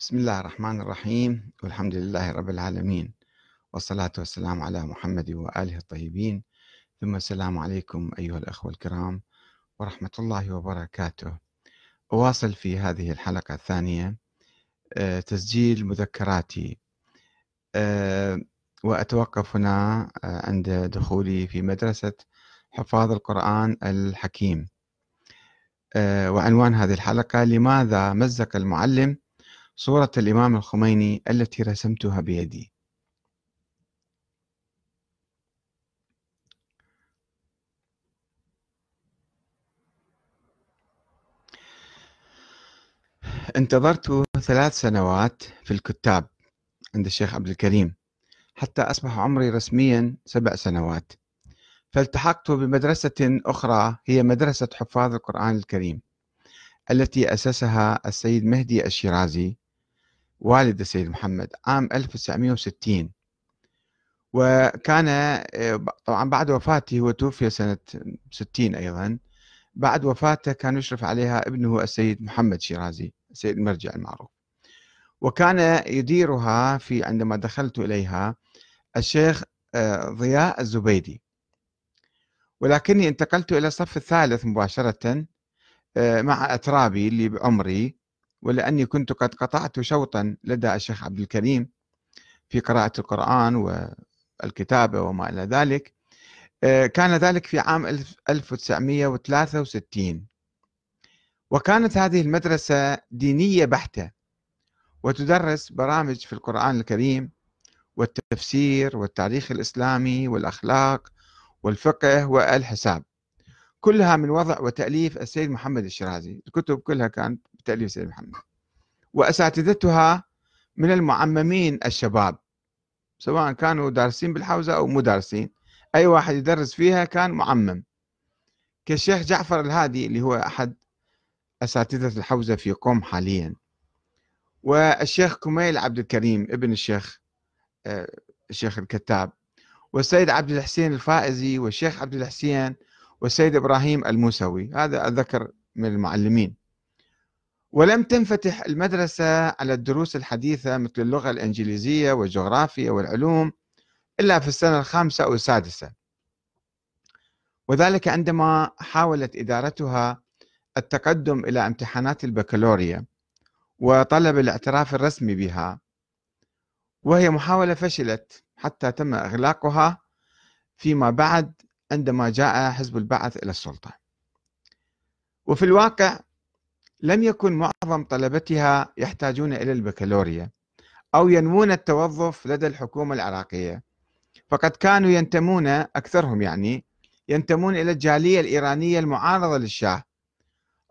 بسم الله الرحمن الرحيم والحمد لله رب العالمين والصلاة والسلام على محمد وآله الطيبين. ثم السلام عليكم أيها الأخوة الكرام ورحمة الله وبركاته. أواصل في هذه الحلقة الثانية آه، تسجيل مذكراتي آه، وأتوقف هنا آه، عند دخولي في مدرسة حفاظ القرآن الحكيم. وعنوان هذه الحلقة لماذا مزق المعلم صورة الإمام الخميني التي رسمتها بيدي. انتظرت ثلاث سنوات في الكتاب عند الشيخ عبد الكريم حتى أصبح عمري رسميا سبع سنوات. فالتحقت بمدرسة أخرى هي مدرسة حفاظ القرآن الكريم التي أسسها السيد مهدي الشيرازي والد السيد محمد عام 1960 وكان آه، طبعا بعد وفاته هو توفي سنة 60 أيضا. بعد وفاته كان يشرف عليها ابنه السيد محمد شيرازي السيد المرجع المعروف. وكان يديرها في عندما دخلت إليها الشيخ آه، ضياء الزبيدي. ولكني انتقلت إلى الصف الثالث مباشرة آه، مع أترابي اللي بعمري. ولأني كنت قد قطعت شوطا لدى الشيخ عبد الكريم في قراءة القرآن والكتابة وما إلى ذلك. آه، كان ذلك في عام 1963 وكانت هذه المدرسة دينية بحتة وتدرس برامج في القرآن الكريم والتفسير والتاريخ الإسلامي والأخلاق والفقه والحساب. كلها من وضع وتأليف السيد محمد الشيرازي. الكتب كلها كانت بتأليف السيد محمد. وأساتذتها من المعممين الشباب سواء كانوا دارسين بالحوزة أو مو دارسين. أي واحد يدرس فيها كان معمم. كالشيخ جعفر الهادي اللي هو أحد أساتذة الحوزة في قم حاليا. والشيخ كميل عبد الكريم ابن الشيخ آه، الشيخ الكتاب. والسيد عبد الحسين الفائزي والشيخ عبد الحسين والسيد إبراهيم الموسوي. هذا أذكر من المعلمين. ولم تنفتح المدرسة على الدروس الحديثة مثل اللغة الإنجليزية والجغرافيا والعلوم إلا في السنة الخامسة أو السادسة. وذلك عندما حاولت إدارتها التقدم إلى امتحانات البكالوريا وطلب الاعتراف الرسمي بها وهي محاولة فشلت حتى تم إغلاقها فيما بعد عندما جاء حزب البعث إلى السلطة. وفي الواقع لم يكن معظم طلبتها يحتاجون إلى البكالوريا أو ينوون التوظف لدى الحكومة العراقية. فقد كانوا ينتمون أكثرهم يعني ينتمون إلى الجالية الإيرانية المعارضة للشاه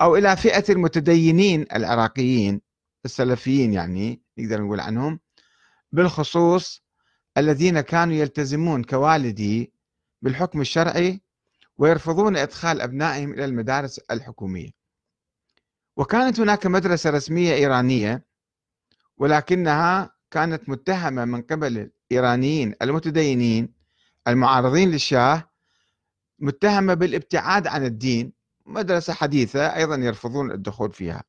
أو إلى فئة المتدينين العراقيين السلفيين يعني نقدر نقول عنهم بالخصوص الذين كانوا يلتزمون كوالدي بالحكم الشرعي ويرفضون إدخال أبنائهم إلى المدارس الحكومية. وكانت هناك مدرسة رسمية إيرانية ولكنها كانت متهمة من قبل الإيرانيين المتدينين المعارضين للشاه متهمة بالابتعاد عن الدين مدرسة حديثة أيضا يرفضون الدخول فيها.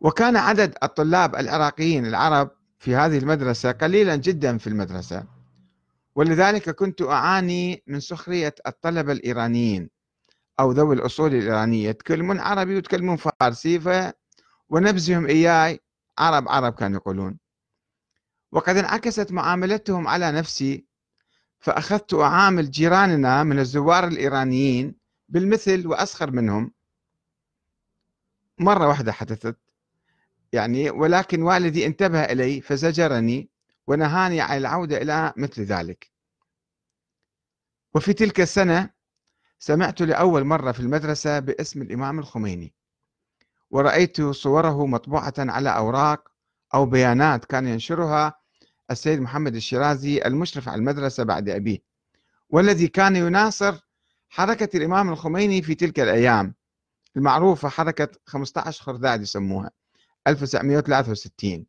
وكان عدد الطلاب العراقيين العرب في هذه المدرسة قليلا جدا في المدرسة ولذلك كنت أعاني من سخرية الطلبة الإيرانيين. أو ذوي الأصول الإيرانية يتكلمون عربي ويتكلمون فارسي ف ونبزهم إياي عرب عرب كانوا يقولون. وقد انعكست معاملتهم على نفسي فأخذت أعامل جيراننا من الزوار الإيرانيين بالمثل وأسخر منهم. مرة واحدة حدثت يعني ولكن والدي انتبه إلي فزجرني ونهاني عن العودة إلى مثل ذلك. وفي تلك السنة سمعت لأول مرة في المدرسة باسم الإمام الخميني ورأيت صوره مطبوعة على أوراق أو بيانات كان ينشرها السيد محمد الشيرازي المشرف على المدرسة بعد أبيه. والذي كان يناصر حركة الإمام الخميني في تلك الأيام المعروفة حركة 15 خرداد يسموها 1963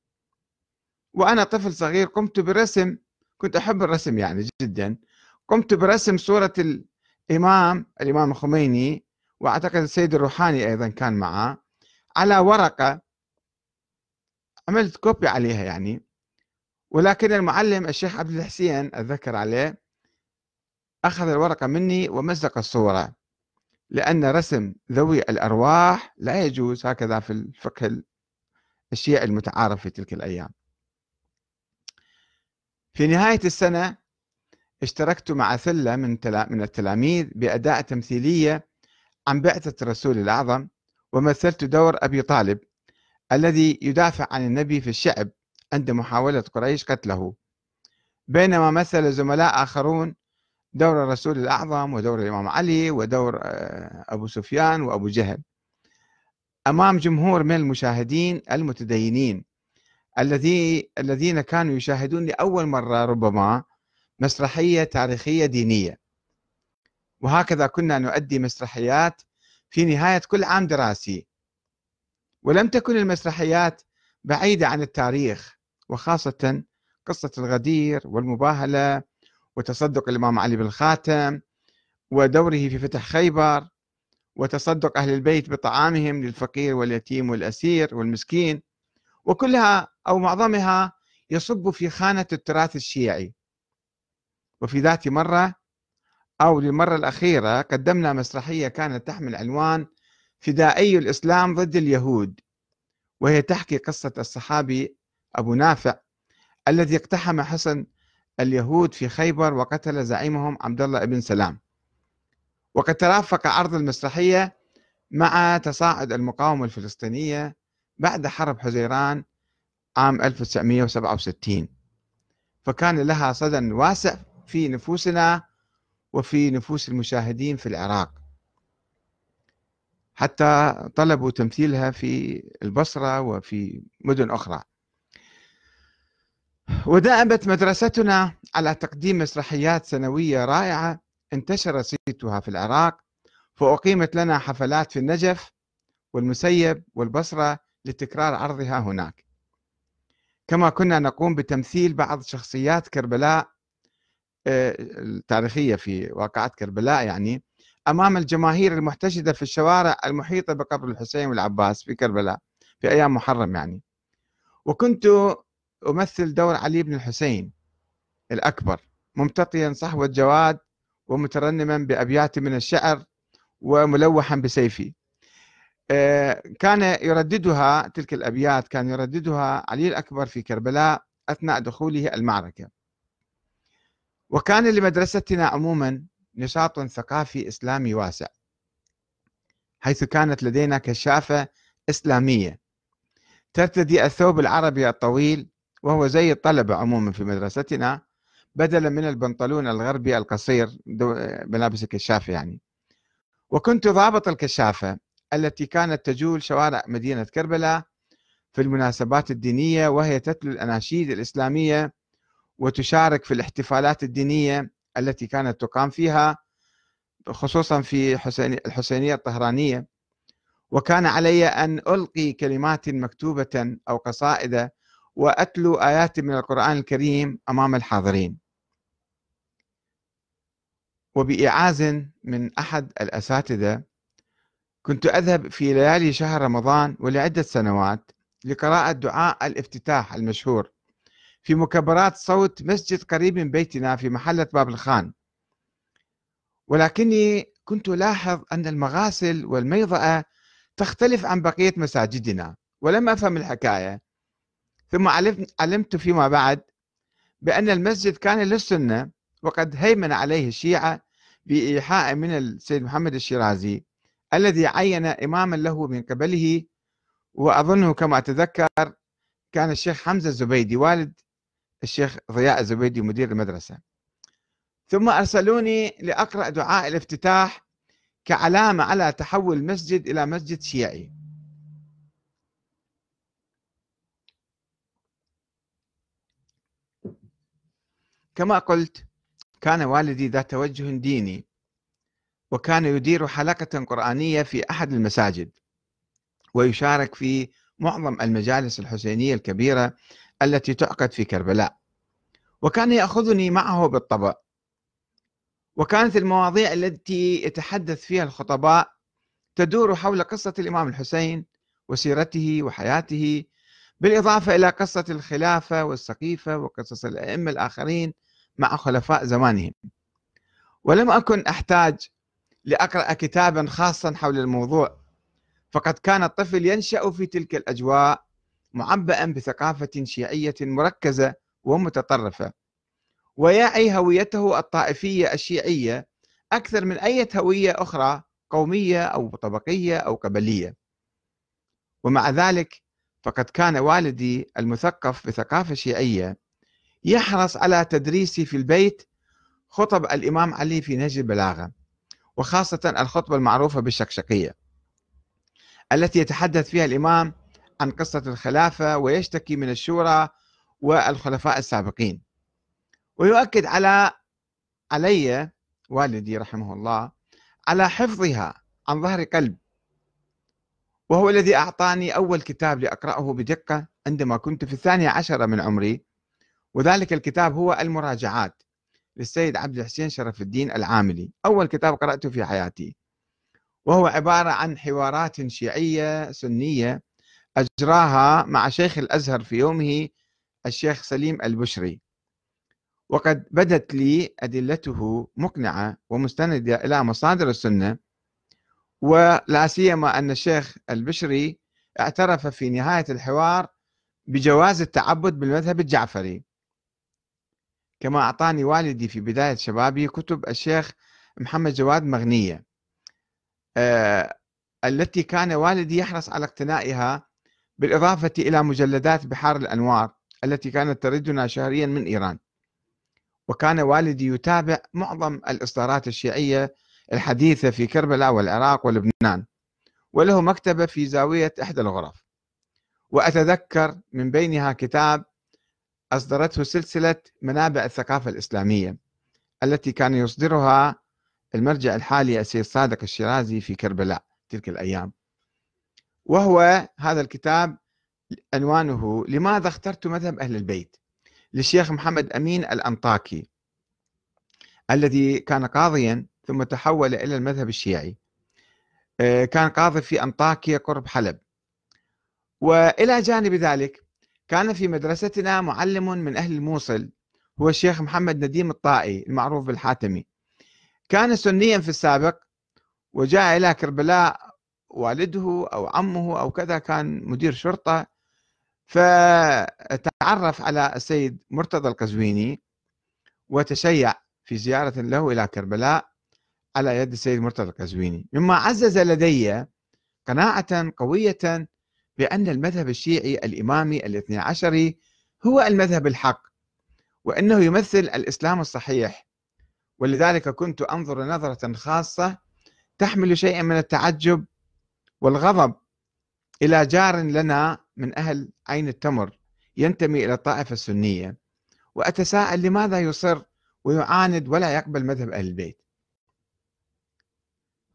وأنا طفل صغير قمت برسم كنت أحب الرسم يعني جدا قمت برسم صورة الإمام الإمام الخميني وأعتقد السيد الروحاني أيضا كان معه على ورقة عملت كوبي عليها يعني. ولكن المعلم الشيخ عبد الحسين أتذكر عليه أخذ الورقة مني ومزق الصورة لأن رسم ذوي الأرواح لا يجوز هكذا في الفقه الشيعي المتعارف في تلك الأيام. في نهاية السنة اشتركت مع ثلة من من التلاميذ بأداء تمثيلية عن بعثة الرسول الأعظم ومثلت دور أبي طالب الذي يدافع عن النبي في الشعب عند محاولة قريش قتله. بينما مثل زملاء آخرون دور الرسول الأعظم ودور الإمام علي ودور آه، أبو سفيان وأبو جهل. أمام جمهور من المشاهدين المتدينين الذي الذين كانوا يشاهدون لأول مرة ربما مسرحية تاريخية دينية. وهكذا كنا نؤدي مسرحيات في نهاية كل عام دراسي. ولم تكن المسرحيات بعيدة عن التاريخ وخاصة قصة الغدير والمباهلة وتصدق الإمام علي بالخاتم ودوره في فتح خيبر وتصدق أهل البيت بطعامهم للفقير واليتيم والأسير والمسكين. وكلها أو معظمها يصب في خانة التراث الشيعي. وفي ذات مرة أو للمرة الأخيرة قدمنا مسرحية كانت تحمل عنوان فدائي الإسلام ضد اليهود وهي تحكي قصة الصحابي أبو نافع الذي اقتحم حصن اليهود في خيبر وقتل زعيمهم عبد الله بن سلام. وقد ترافق عرض المسرحية مع تصاعد المقاومة الفلسطينية بعد حرب حزيران عام 1967 فكان لها صدى واسع في نفوسنا وفي نفوس المشاهدين في العراق. حتى طلبوا تمثيلها في البصرة وفي مدن أخرى. ودأبت مدرستنا على تقديم مسرحيات سنوية رائعة انتشر صيتها في العراق فأقيمت لنا حفلات في النجف والمسيب والبصرة لتكرار عرضها هناك. كما كنا نقوم بتمثيل بعض شخصيات كربلاء التاريخية في واقعة كربلاء يعني أمام الجماهير المحتشدة في الشوارع المحيطة بقبر الحسين والعباس في كربلاء في أيام محرم يعني. وكنت أمثل دور علي بن الحسين الأكبر ممتطيا صحوة جواد ومترنما بأبيات من الشعر وملوحا بسيفي آه، كان يرددها تلك الأبيات كان يرددها علي الأكبر في كربلاء أثناء دخوله المعركة. وكان لمدرستنا عموما نشاط ثقافي إسلامي واسع حيث كانت لدينا كشافة إسلامية ترتدي الثوب العربي الطويل وهو زي الطلبة عموما في مدرستنا بدلا من البنطلون الغربي القصير ملابس الكشافة يعني. وكنت ضابط الكشافة التي كانت تجول شوارع مدينة كربلاء في المناسبات الدينية وهي تتلو الأناشيد الإسلامية وتشارك في الاحتفالات الدينية التي كانت تقام فيها خصوصا في الحسينية الطهرانية. وكان علي أن ألقي كلمات مكتوبة أو قصائد وأتلو آيات من القرآن الكريم أمام الحاضرين. وبإعاز من أحد الأساتذة كنت أذهب في ليالي شهر رمضان ولعدة سنوات لقراءة دعاء الافتتاح المشهور. في مكبرات صوت مسجد قريب من بيتنا في محلة باب الخان. ولكني كنت ألاحظ أن المغاسل والميضأة تختلف عن بقية مساجدنا ولم أفهم الحكاية. ثم علمت فيما بعد بأن المسجد كان للسنة وقد هيمن عليه الشيعة بإيحاء من السيد محمد الشيرازي الذي عين إماما له من قبله. وأظنه كما أتذكر كان الشيخ حمزة الزبيدي والد الشيخ ضياء الزبيدي مدير المدرسة. ثم أرسلوني لأقرأ دعاء الافتتاح كعلامة على تحول المسجد إلى مسجد شيعي. كما قلت كان والدي ذا توجه ديني وكان يدير حلقة قرآنية في أحد المساجد ويشارك في معظم المجالس الحسينية الكبيرة التي تعقد في كربلاء. وكان يأخذني معه بالطبع. وكانت المواضيع التي يتحدث فيها الخطباء تدور حول قصة الإمام الحسين وسيرته وحياته بالإضافة إلى قصة الخلافة والسقيفة وقصص الأئمة الآخرين مع خلفاء زمانهم. ولم أكن أحتاج لأقرأ كتابا خاصا حول الموضوع فقد كان الطفل ينشأ في تلك الأجواء معبأ بثقافة شيعية مركزة ومتطرفة. ويعي هويته الطائفية الشيعية أكثر من أي هوية أخرى قومية أو طبقية أو قبلية. ومع ذلك فقد كان والدي المثقف بثقافة شيعية يحرص على تدريسي في البيت خطب الإمام علي في نهج البلاغة وخاصة الخطبة المعروفة بالشقشقية التي يتحدث فيها الإمام عن قصة الخلافة ويشتكي من الشورى والخلفاء السابقين. ويؤكد على علي والدي رحمه الله على حفظها عن ظهر قلب. وهو الذي أعطاني أول كتاب لأقرأه بدقة عندما كنت في الثانية عشرة من عمري. وذلك الكتاب هو المراجعات للسيد عبد الحسين شرف الدين العاملي. أول كتاب قرأته في حياتي. وهو عبارة عن حوارات شيعية سنية أجراها مع شيخ الأزهر في يومه الشيخ سليم البشري. وقد بدت لي أدلته مقنعة ومستندة إلى مصادر السنة ولا سيما أن الشيخ البشري اعترف في نهاية الحوار بجواز التعبد بالمذهب الجعفري. كما أعطاني والدي في بداية شبابي كتب الشيخ محمد جواد مغنية آه التي كان والدي يحرص على اقتنائها بالإضافة إلى مجلدات بحار الأنوار التي كانت تردنا شهريا من إيران. وكان والدي يتابع معظم الإصدارات الشيعية الحديثة في كربلاء والعراق ولبنان وله مكتبة في زاوية إحدى الغرف. وأتذكر من بينها كتاب أصدرته سلسلة منابع الثقافة الإسلامية التي كان يصدرها المرجع الحالي السيد صادق الشيرازي في كربلاء تلك الأيام. وهو هذا الكتاب عنوانه لماذا اخترت مذهب أهل البيت؟ للشيخ محمد أمين الأنطاكي الذي كان قاضيا ثم تحول إلى المذهب الشيعي. آه، كان قاضي في أنطاكيا قرب حلب. وإلى جانب ذلك كان في مدرستنا معلم من أهل الموصل هو الشيخ محمد نديم الطائي المعروف بالحاتمي. كان سنيا في السابق وجاء إلى كربلاء والده أو عمه أو كذا كان مدير شرطة فتعرف على السيد مرتضى القزويني وتشيع في زيارة له إلى كربلاء على يد السيد مرتضى القزويني. مما عزز لدي قناعة قوية بأن المذهب الشيعي الإمامي الاثني عشري هو المذهب الحق وأنه يمثل الإسلام الصحيح. ولذلك كنت أنظر نظرة خاصة تحمل شيئا من التعجب والغضب إلى جار لنا من أهل عين التمر ينتمي إلى الطائفة السنية وأتساءل لماذا يصر ويعاند ولا يقبل مذهب أهل البيت.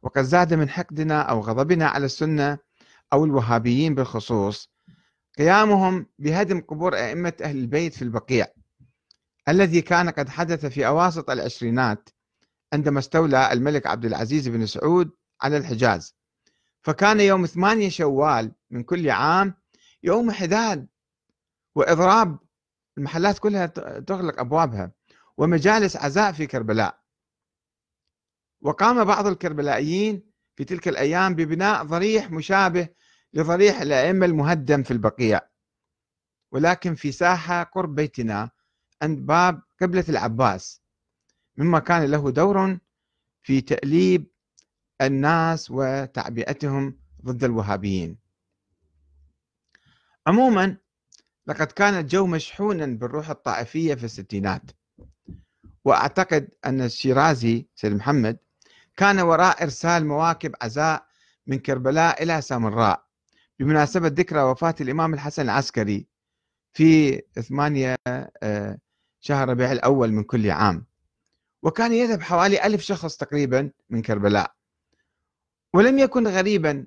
وقد زاد من حقدنا أو غضبنا على السنة أو الوهابيين بالخصوص قيامهم بهدم قبور أئمة أهل البيت في البقيع الذي كان قد حدث في أواسط العشرينات عندما استولى الملك عبد العزيز بن سعود على الحجاز. فكان يوم 8 شوال من كل عام يوم حداد وإضراب المحلات كلها تغلق أبوابها ومجالس عزاء في كربلاء. وقام بعض الكربلائيين في تلك الأيام ببناء ضريح مشابه لضريح الأئمة المهدم في البقيع. ولكن في ساحة قرب بيتنا عند باب قبلة العباس مما كان له دور في تأليب الناس وتعبئتهم ضد الوهابيين. عموما لقد كان الجو مشحونا بالروح الطائفية في الستينات. وأعتقد أن الشيرازي سيد محمد كان وراء إرسال مواكب عزاء من كربلاء إلى سامراء بمناسبة ذكرى وفاة الإمام الحسن العسكري في 8 آه، شهر ربيع الأول من كل عام. وكان يذهب حوالي ألف شخص تقريبا من كربلاء. ولم يكن غريبا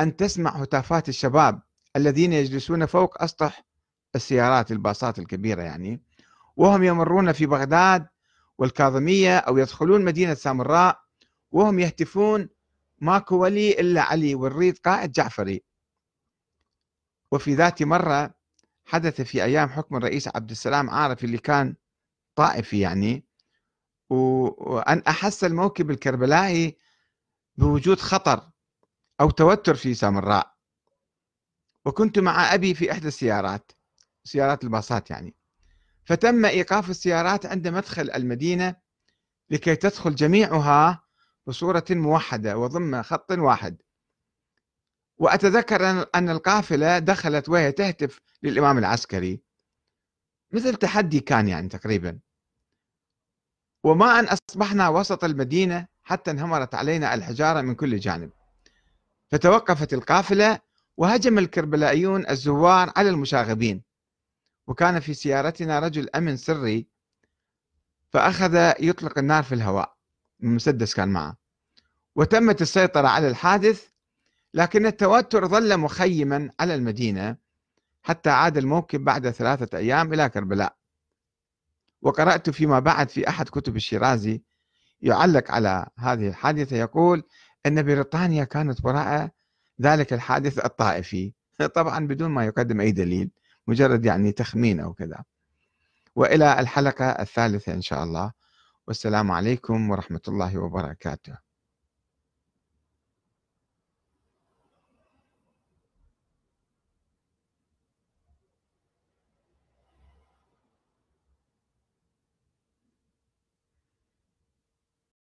أن تسمع هتافات الشباب الذين يجلسون فوق أسطح السيارات الباصات الكبيرة يعني وهم يمرون في بغداد والكاظمية أو يدخلون مدينة سامراء وهم يهتفون ماكو ولي إلا علي والريد قائد جعفري. وفي ذات مرة حدث في أيام حكم الرئيس عبد السلام عارف اللي كان طائفي يعني وأن أحس الموكب الكربلائي بوجود خطر أو توتر في سامراء وكنت مع أبي في إحدى السيارات سيارات الباصات يعني. فتم إيقاف السيارات عند مدخل المدينة لكي تدخل جميعها بصورة موحدة وضمن خط واحد. وأتذكر أن القافلة دخلت وهي تهتف للإمام العسكري. مثل تحدي كان يعني تقريبا. وما أن أصبحنا وسط المدينة حتى انهمرت علينا الحجارة من كل جانب. فتوقفت القافلة وهجم الكربلائيون الزوار على المشاغبين. وكان في سيارتنا رجل أمن سري فأخذ يطلق النار في الهواء. المسدس كان معه. وتمت السيطرة على الحادث لكن التوتر ظل مخيما على المدينة حتى عاد الموكب بعد ثلاثة أيام إلى كربلاء. وقرأت فيما بعد في أحد كتب الشيرازي يعلق على هذه الحادثة يقول أن بريطانيا كانت وراء ذلك الحادث الطائفي. طبعا بدون ما يقدم أي دليل مجرد يعني تخمين أو كذا. وإلى الحلقة الثالثة إن شاء الله. والسلام عليكم ورحمة الله وبركاته.